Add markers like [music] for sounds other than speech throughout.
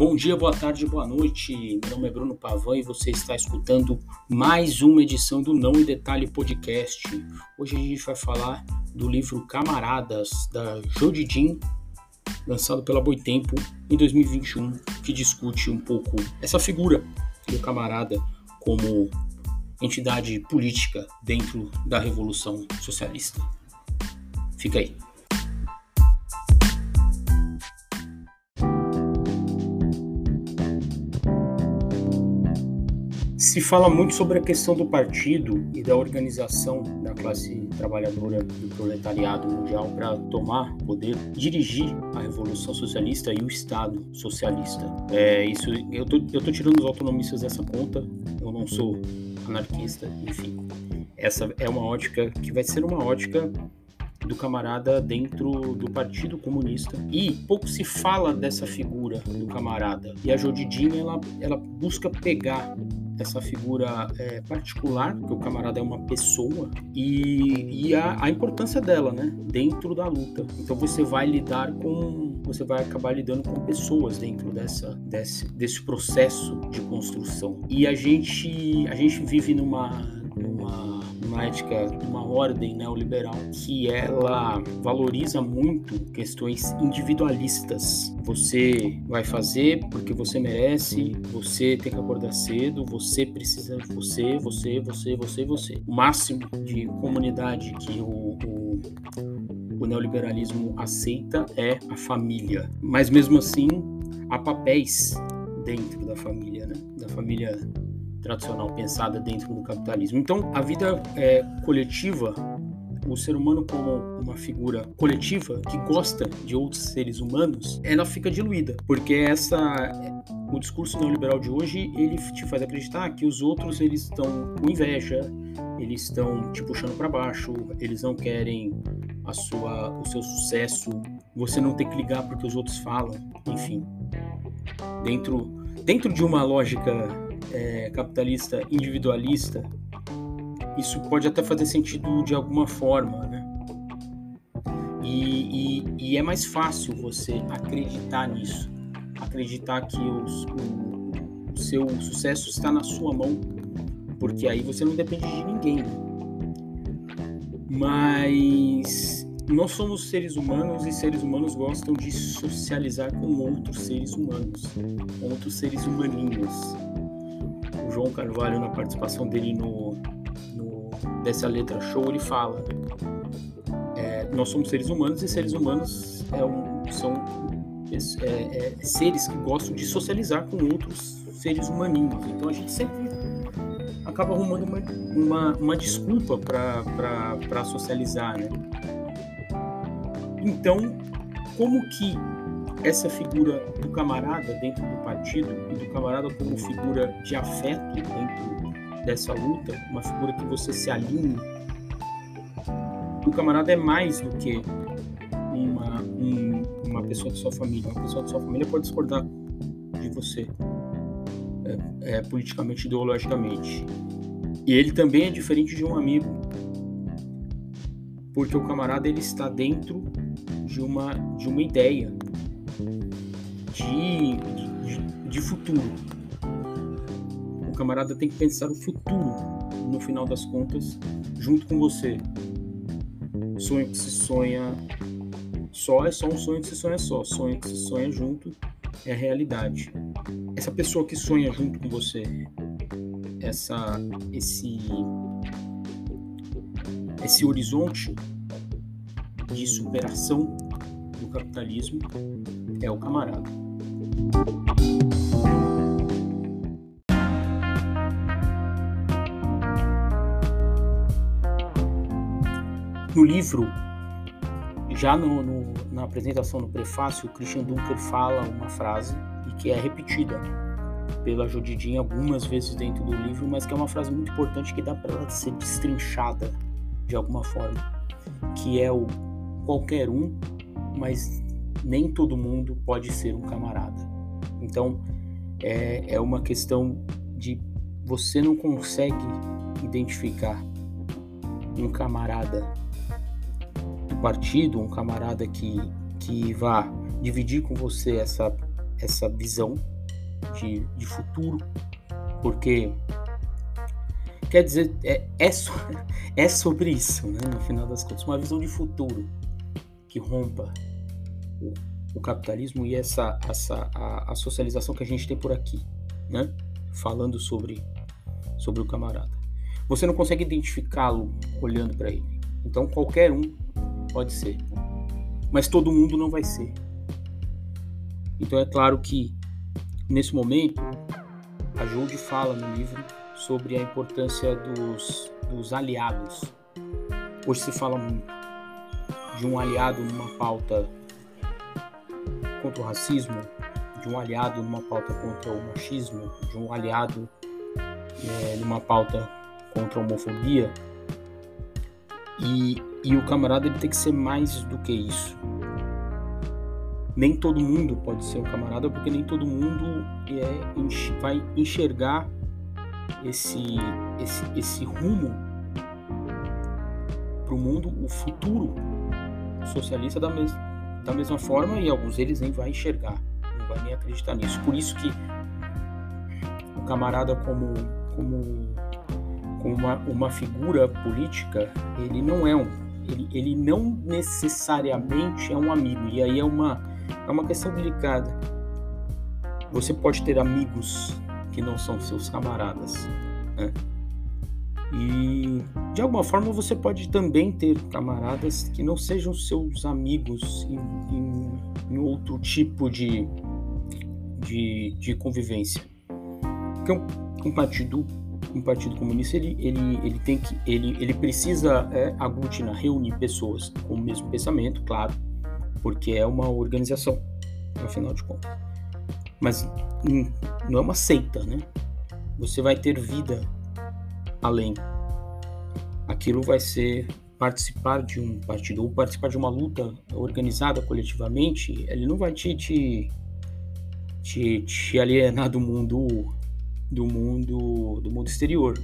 Bom dia, boa tarde, boa noite. Meu nome é Bruno Pavan e você está escutando mais uma edição do Não em Detalhe Podcast. Hoje a gente vai falar do livro Camaradas, da Jodidin, lançado pela Boitempo em 2021, que discute um pouco essa figura do camarada como entidade política dentro da Revolução Socialista. Fica aí. Se fala muito sobre a questão do partido e da organização da classe trabalhadora do proletariado mundial para tomar poder, dirigir a revolução socialista e o Estado socialista. É isso. Eu tô, eu tô tirando os autonomistas dessa conta. Eu não sou anarquista, enfim. Essa é uma ótica que vai ser uma ótica do camarada dentro do Partido Comunista. E pouco se fala dessa figura do camarada. E a Jodidinha, ela, ela busca pegar essa figura é, particular, que o camarada é uma pessoa, e, e a, a, importância dela, né, dentro da luta. Então você vai lidar com, você vai acabar lidando com pessoas dentro dessa, desse, desse processo de construção. E a gente, a gente vive numa, uma ordem neoliberal que ela valoriza muito questões individualistas. Você vai fazer porque você merece, você tem que acordar cedo, você precisa de você, você, você, você, você. O máximo de comunidade que o, o, o neoliberalismo aceita é a família. Mas mesmo assim, há papéis dentro da família, né? Da família tradicional pensada dentro do capitalismo. Então, a vida é, coletiva, o ser humano como uma figura coletiva que gosta de outros seres humanos, ela fica diluída, porque essa o discurso neoliberal de hoje ele te faz acreditar que os outros eles estão com inveja, eles estão te puxando para baixo, eles não querem a sua o seu sucesso, você não tem que ligar porque os outros falam, enfim. Dentro dentro de uma lógica é, capitalista individualista, isso pode até fazer sentido de alguma forma, né? E, e, e é mais fácil você acreditar nisso, acreditar que os, o, o, seu sucesso está na sua mão, porque aí você não depende de ninguém. Mas nós somos seres humanos e seres humanos gostam de socializar com outros seres humanos, com outros seres humaninhos. João Carvalho, na participação dele no, no dessa letra show, ele fala: é, nós somos seres humanos e seres humanos é um, são é, é, seres que gostam de socializar com outros seres humaninhos. Então a gente sempre acaba arrumando uma, uma, uma desculpa para socializar, né? Então, como que essa figura do camarada dentro do partido e do camarada como figura de afeto dentro dessa luta, uma figura que você se alinhe. O camarada é mais do que uma, um, uma pessoa de sua família. Uma pessoa de sua família pode discordar de você é, é, politicamente, ideologicamente. E ele também é diferente de um amigo, porque o camarada ele está dentro de uma de uma ideia, de, de, futuro. O camarada tem que pensar o futuro, no final das contas, junto com você. Sonho que se sonha só é só um sonho que se sonha só. Sonho que se sonha junto é a realidade. Essa pessoa que sonha junto com você, essa, esse, esse horizonte de superação do capitalismo é o camarada. No livro, já no, no, na apresentação, no prefácio, o Christian Dunker fala uma frase e que é repetida pela Jodidin algumas vezes dentro do livro, mas que é uma frase muito importante que dá para ela ser destrinchada de alguma forma, que é o qualquer um, mas nem todo mundo pode ser um camarada. Então, é, é uma questão de você não consegue identificar um camarada do partido, um camarada que, que vá dividir com você essa, essa visão de, de futuro, porque quer dizer, é, é, so, [laughs] é sobre isso, né? no final das contas, uma visão de futuro que rompa o, capitalismo e essa, essa a, a, socialização que a gente tem por aqui, né? falando sobre, sobre o camarada. Você não consegue identificá-lo olhando para ele. Então qualquer um pode ser, mas todo mundo não vai ser. Então é claro que nesse momento a Jode fala no livro sobre a importância dos, dos aliados. Hoje se fala muito de um aliado numa pauta contra o racismo, de um aliado numa pauta contra o machismo, de um aliado é, numa pauta contra a homofobia. E, e o camarada ele tem que ser mais do que isso. Nem todo mundo pode ser um camarada, porque nem todo mundo é, vai enxergar esse, esse, esse rumo para o mundo, o futuro socialista da, mes da mesma forma, e alguns deles nem vai enxergar, não vai nem acreditar nisso. Por isso que o camarada como, como, como uma, uma figura política, ele não é um, ele, ele não necessariamente é um amigo, e aí é uma, é uma questão delicada. Você pode ter amigos que não são seus camaradas. Né? E de alguma forma você pode também ter camaradas que não sejam seus amigos em, em, em outro tipo de, de, de convivência. Porque um, um, partido um partido comunista ele, ele, ele tem que ele, ele precisa é, aglutinar, reunir pessoas com o mesmo pensamento, claro, porque é uma organização, afinal de contas mas não é uma seita, né? Você vai ter vida além. Aquilo vai ser participar de um partido ou participar de uma luta organizada coletivamente. Ele não vai te, te, te, te alienar do mundo do mundo do mundo exterior.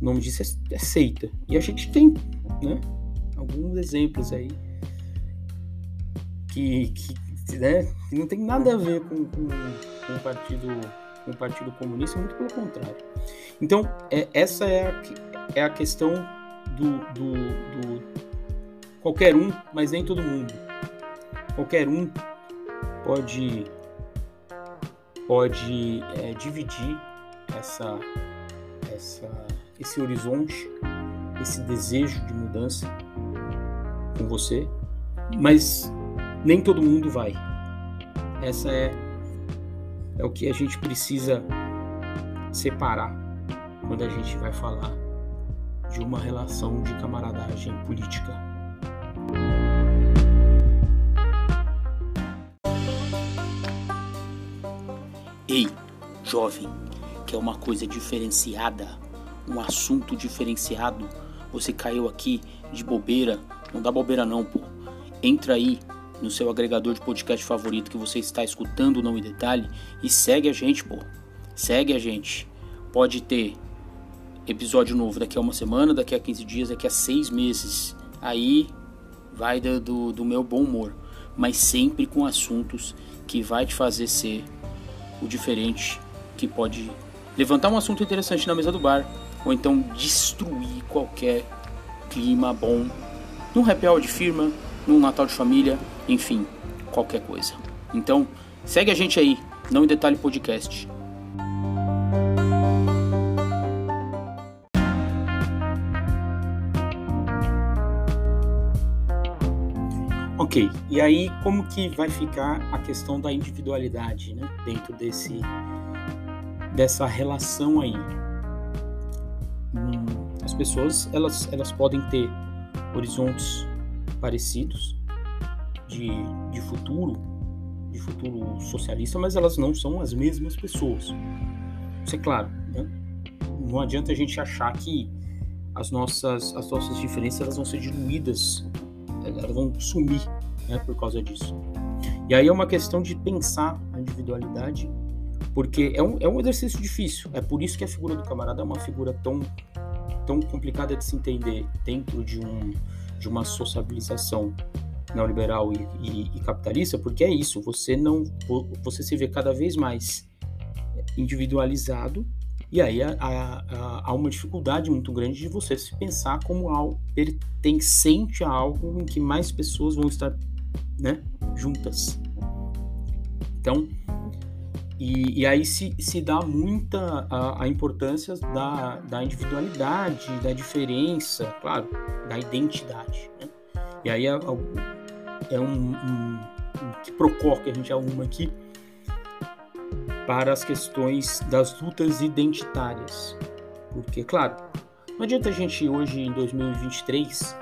O nome disso é, é seita. E a gente tem, né? Alguns exemplos aí que, que né, que não tem nada a ver com, com, com, o partido com o partido comunista, muito pelo contrário. Então é, essa é a, é a questão do, do, do qualquer um, mas nem todo mundo. Qualquer um pode pode é, dividir essa, essa, esse horizonte, esse desejo de mudança com você, mas nem todo mundo vai. Essa é, é o que a gente precisa separar quando a gente vai falar de uma relação de camaradagem política. Ei, jovem, que é uma coisa diferenciada, um assunto diferenciado, você caiu aqui de bobeira, não dá bobeira não, pô. Entra aí no seu agregador de podcast favorito que você está escutando Não em Detalhe e segue a gente, pô. Segue a gente. Pode ter episódio novo daqui a uma semana, daqui a 15 dias, daqui a seis meses. Aí vai do, do, meu bom humor. Mas sempre com assuntos que vai te fazer ser o diferente, que pode levantar um assunto interessante na mesa do bar, ou então destruir qualquer clima bom num happy hour de firma, num Natal de família, enfim, qualquer coisa. Então, segue a gente aí, não em detalhe podcast. Ok, e aí como que vai ficar a questão da individualidade, né, dentro desse dessa relação aí? Hum, as pessoas elas elas podem ter horizontes parecidos, de, de futuro, de futuro socialista, mas elas não são as mesmas pessoas. Isso é claro, né? Não adianta a gente achar que as nossas, as nossas diferenças elas vão ser diluídas, elas vão sumir né, por causa disso. E aí é uma questão de pensar a individualidade, porque é um, é um exercício difícil. É por isso que a figura do camarada é uma figura tão, tão complicada de se entender dentro de, um, de uma sociabilização neoliberal e, e, e, capitalista, porque é isso, você não você se vê cada vez mais individualizado e aí há, uma dificuldade muito grande de você se pensar como algo pertencente a algo em que mais pessoas vão estar né, juntas. Então, e, e aí se, se dá muita a, a importância da, da individualidade, da diferença, claro, da identidade. Né? E aí é, é um, um, um que procor que a gente arruma aqui para as questões das lutas identitárias. Porque, claro, não adianta a gente hoje, em 2023,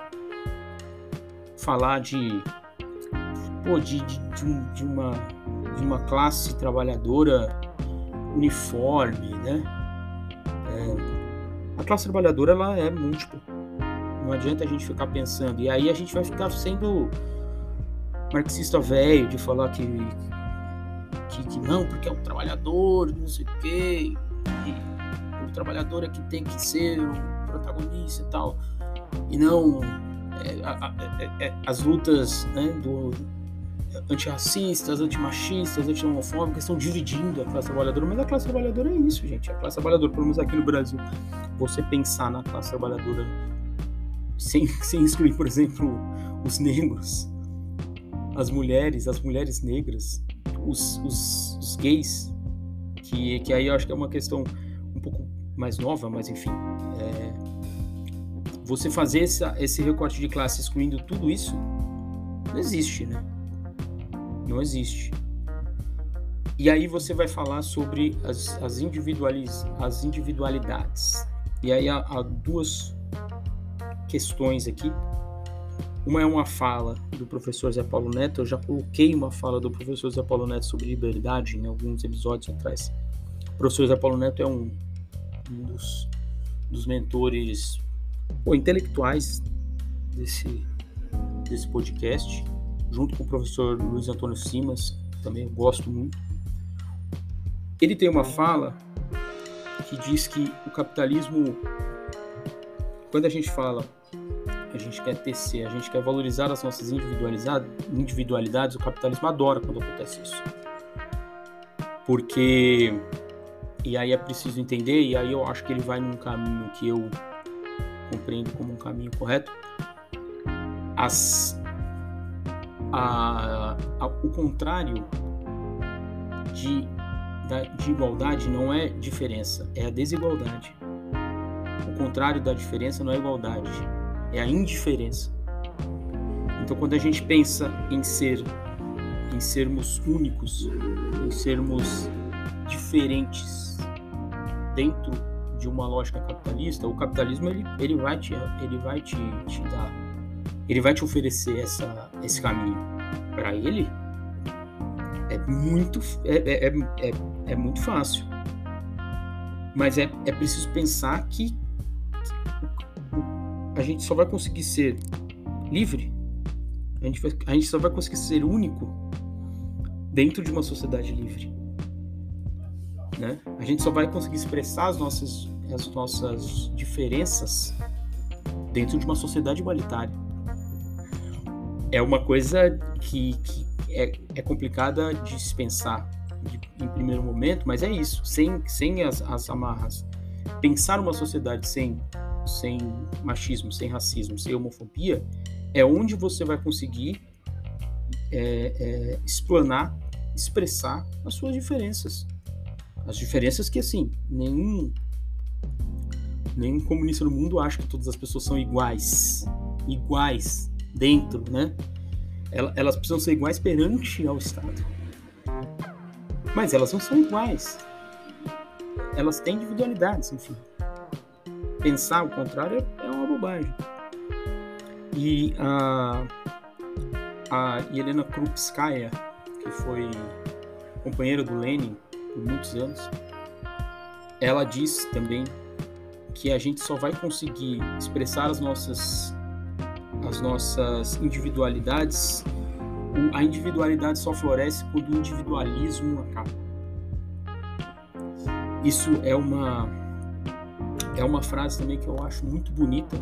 falar de, pô, de, de, de, de uma de uma classe trabalhadora uniforme, né? É, a classe trabalhadora ela é múltipla. Não adianta a gente ficar pensando. E aí a gente vai ficar sendo marxista velho de falar que, que, que não, porque é um trabalhador, não sei o quê. O trabalhador é que tem que ser o protagonista e tal. E não é, é, é, as lutas né, do, antirracistas, antimachistas, anti-homofóbicas estão dividindo a classe trabalhadora, mas a classe trabalhadora é isso, gente. A classe trabalhadora, pelo menos aqui no Brasil, você pensar na classe trabalhadora sem, [laughs] sem excluir, por exemplo, os negros, as mulheres, as mulheres negras, os, os, os gays, que, que aí eu acho que é uma questão um pouco mais nova, mas enfim. É, você fazer essa, esse recorte de classe excluindo tudo isso, não existe, né? Não existe. E aí você vai falar sobre as, as, individualis, as individualidades. E aí há, há duas questões aqui. Uma é uma fala do professor Zé Paulo Neto. Eu já coloquei uma fala do professor Zé Paulo Neto sobre liberdade em alguns episódios atrás. O professor Zé Paulo Neto é um, um dos, dos mentores ou intelectuais desse, desse podcast junto com o professor Luiz Antônio Simas, também eu gosto muito. Ele tem uma fala que diz que o capitalismo, quando a gente fala a gente quer tecer, a gente quer valorizar as nossas individualidades, o capitalismo adora quando acontece isso. Porque, e aí é preciso entender, e aí eu acho que ele vai num caminho que eu compreendo como um caminho correto. As a, a, o contrário de, da, de igualdade não é diferença, é a desigualdade. O contrário da diferença não é igualdade, é a indiferença. Então, quando a gente pensa em ser, em sermos únicos, em sermos diferentes dentro de uma lógica capitalista, o capitalismo ele, ele vai te, ele vai te, te dar ele vai te oferecer essa, esse caminho. Para ele, é muito, é, é, é, é, é muito fácil. Mas é, é preciso pensar que, que a gente só vai conseguir ser livre, a gente, vai, a gente só vai conseguir ser único dentro de uma sociedade livre. Né? A gente só vai conseguir expressar as nossas, as nossas diferenças dentro de uma sociedade igualitária é uma coisa que, que é, é, complicada de se de, em primeiro momento, mas é isso, sem, sem as, as amarras. Pensar uma sociedade sem, sem machismo, sem racismo, sem homofobia, é onde você vai conseguir é, é, explanar, expressar as suas diferenças. As diferenças que, assim, nenhum, nenhum comunista no mundo acha que todas as pessoas são iguais. Iguais dentro, né? Elas precisam ser iguais perante ao Estado. Mas elas não são iguais. Elas têm individualidades, enfim. Pensar o contrário é uma bobagem. E a, a Helena Krupskaya, que foi companheira do Lenin por muitos anos, ela diz também que a gente só vai conseguir expressar as nossas as nossas individualidades, a individualidade só floresce quando o individualismo acaba. Isso é uma é uma frase também que eu acho muito bonita.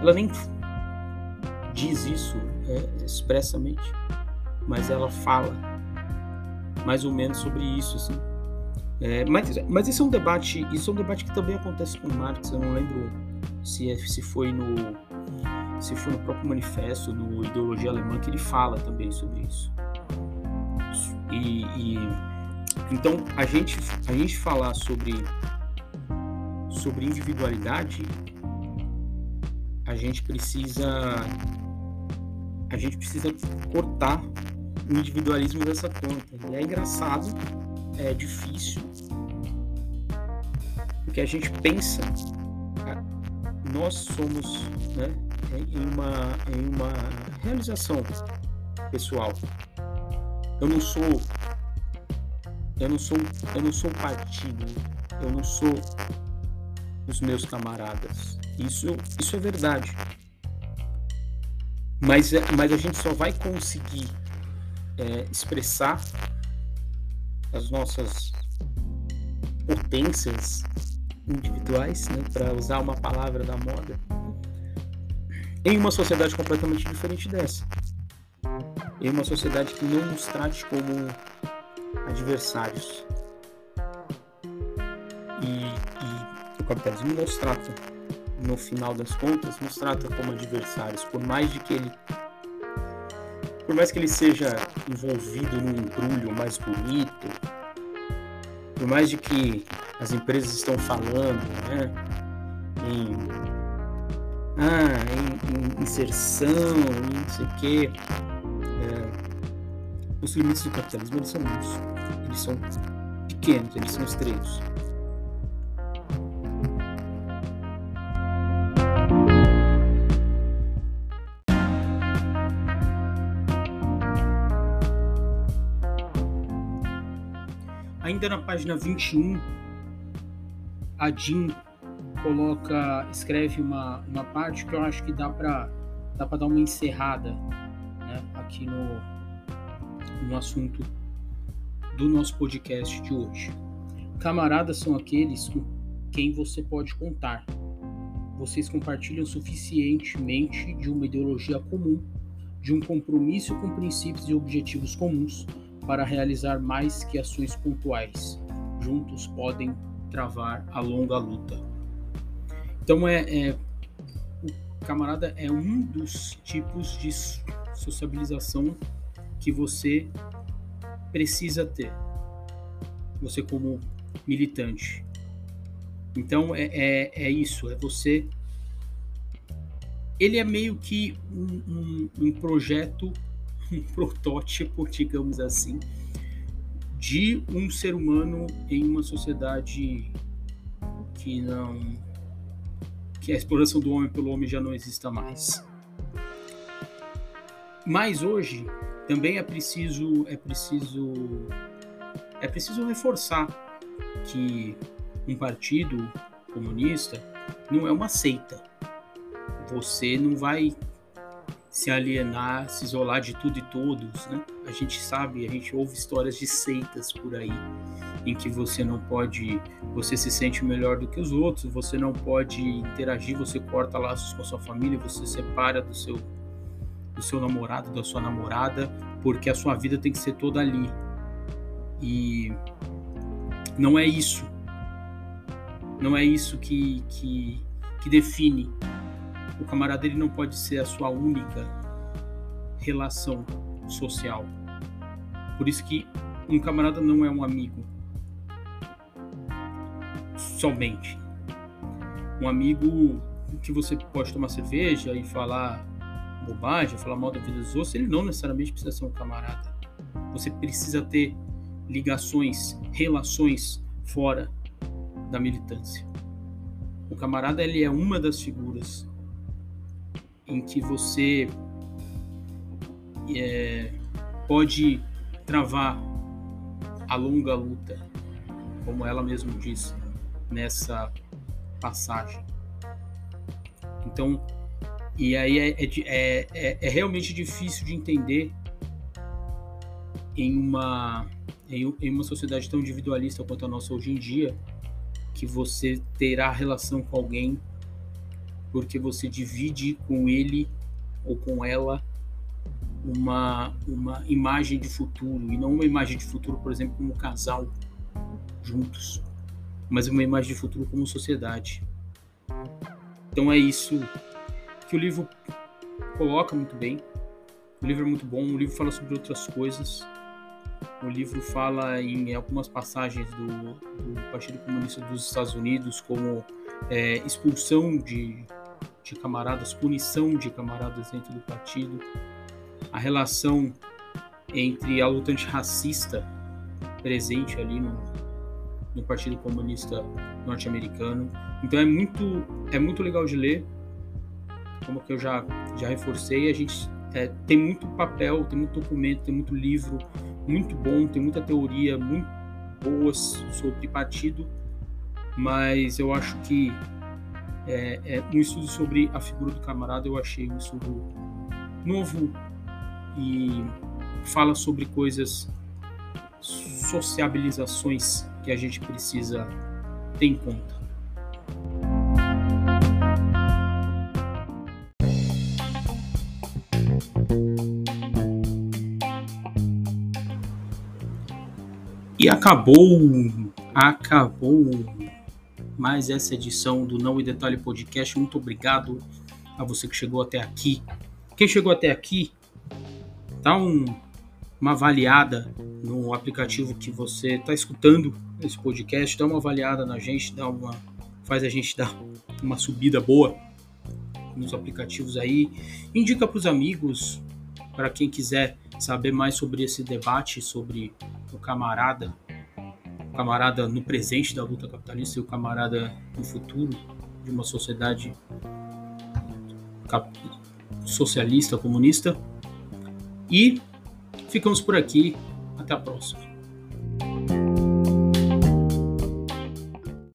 Ela nem diz isso é, expressamente, mas ela fala mais ou menos sobre isso, assim. É, mas, mas isso é um debate, isso é um debate que também acontece com Marx. Eu não lembro se, é, se foi no se foi no próprio manifesto, no ideologia alemã que ele fala também sobre isso. E, e então a gente a gente falar sobre sobre individualidade, a gente precisa a gente precisa cortar o individualismo dessa conta. E é engraçado, é difícil, porque a gente pensa, nós somos né, em, uma, em uma realização pessoal. Eu não sou eu não sou eu não sou partido, eu não sou os meus camaradas. Isso isso é verdade. Mas, mas a gente só vai conseguir é, expressar as nossas potências individuais, né, para usar uma palavra da moda, em uma sociedade completamente diferente dessa. Em uma sociedade que não nos trate como adversários. E, e o capitalismo nos trata, no final das contas, nos trata como adversários, por mais de que ele por mais que ele seja envolvido num embrulho mais bonito, por mais de que as empresas estão falando né, em, ah, em, em inserção, em não sei o quê, é, os limites do capitalismo eles são muitos, eles são pequenos, eles são estreitos. Ainda na página 21, a Jean coloca, escreve uma, uma parte que eu acho que dá para dá para dar uma encerrada né, aqui no, no assunto do nosso podcast de hoje. Camaradas são aqueles com quem você pode contar. Vocês compartilham suficientemente de uma ideologia comum, de um compromisso com princípios e objetivos comuns para realizar mais que ações pontuais. Juntos podem travar a longa luta. Então é, é o camarada é um dos tipos de sociabilização que você precisa ter. Você como militante. Então é, é, é isso, é você. Ele é meio que um, um, um projeto [laughs] um protótipo, digamos assim, de um ser humano em uma sociedade que não que a exploração do homem pelo homem já não exista mais. Mas hoje também é preciso é preciso é preciso reforçar que um partido comunista não é uma seita. Você não vai se alienar, se isolar de tudo e todos, né? A gente sabe, a gente ouve histórias de seitas por aí, em que você não pode, você se sente melhor do que os outros, você não pode interagir, você corta laços com a sua família, você separa do seu do seu namorado, da sua namorada, porque a sua vida tem que ser toda ali. E não é isso. Não é isso que, que, que define o camarada ele não pode ser a sua única relação social. Por isso que um camarada não é um amigo somente. Um amigo que você pode tomar cerveja e falar bobagem, falar mal da vida dos outros, ele não necessariamente precisa ser um camarada. Você precisa ter ligações, relações fora da militância. O camarada ele é uma das figuras em que você é, pode travar a longa luta, como ela mesma disse nessa passagem. Então, e aí é, é, é, é realmente difícil de entender em uma, em, em uma sociedade tão individualista quanto a nossa hoje em dia, que você terá relação com alguém porque você divide com ele ou com ela uma, uma imagem de futuro, e não uma imagem de futuro, por exemplo, como casal juntos, mas uma imagem de futuro como sociedade. Então é isso que o livro coloca muito bem. O livro é muito bom, o livro fala sobre outras coisas. O livro fala em algumas passagens do, do Partido Comunista dos Estados Unidos, como é, expulsão de, de camaradas, punição de camaradas dentro do partido, a relação entre a luta antirracista presente ali no, no Partido Comunista norte-americano. Então é muito, é muito legal de ler. Como que eu já, já reforcei, a gente é, tem muito papel, tem muito documento, tem muito livro muito bom, tem muita teoria muito boas sobre partido, mas eu acho que é, é, um estudo sobre a figura do camarada eu achei um estudo novo e fala sobre coisas, sociabilizações que a gente precisa ter em conta. E acabou, acabou mais essa edição do Não e Detalhe Podcast. Muito obrigado a você que chegou até aqui. Quem chegou até aqui, dá um, uma avaliada no aplicativo que você está escutando esse podcast, dá uma avaliada na gente, dá uma, faz a gente dar uma subida boa nos aplicativos aí. Indica para os amigos, para quem quiser saber mais sobre esse debate, sobre o camarada, o camarada no presente da luta capitalista e o camarada no futuro de uma sociedade socialista, comunista. E ficamos por aqui. Até a próxima.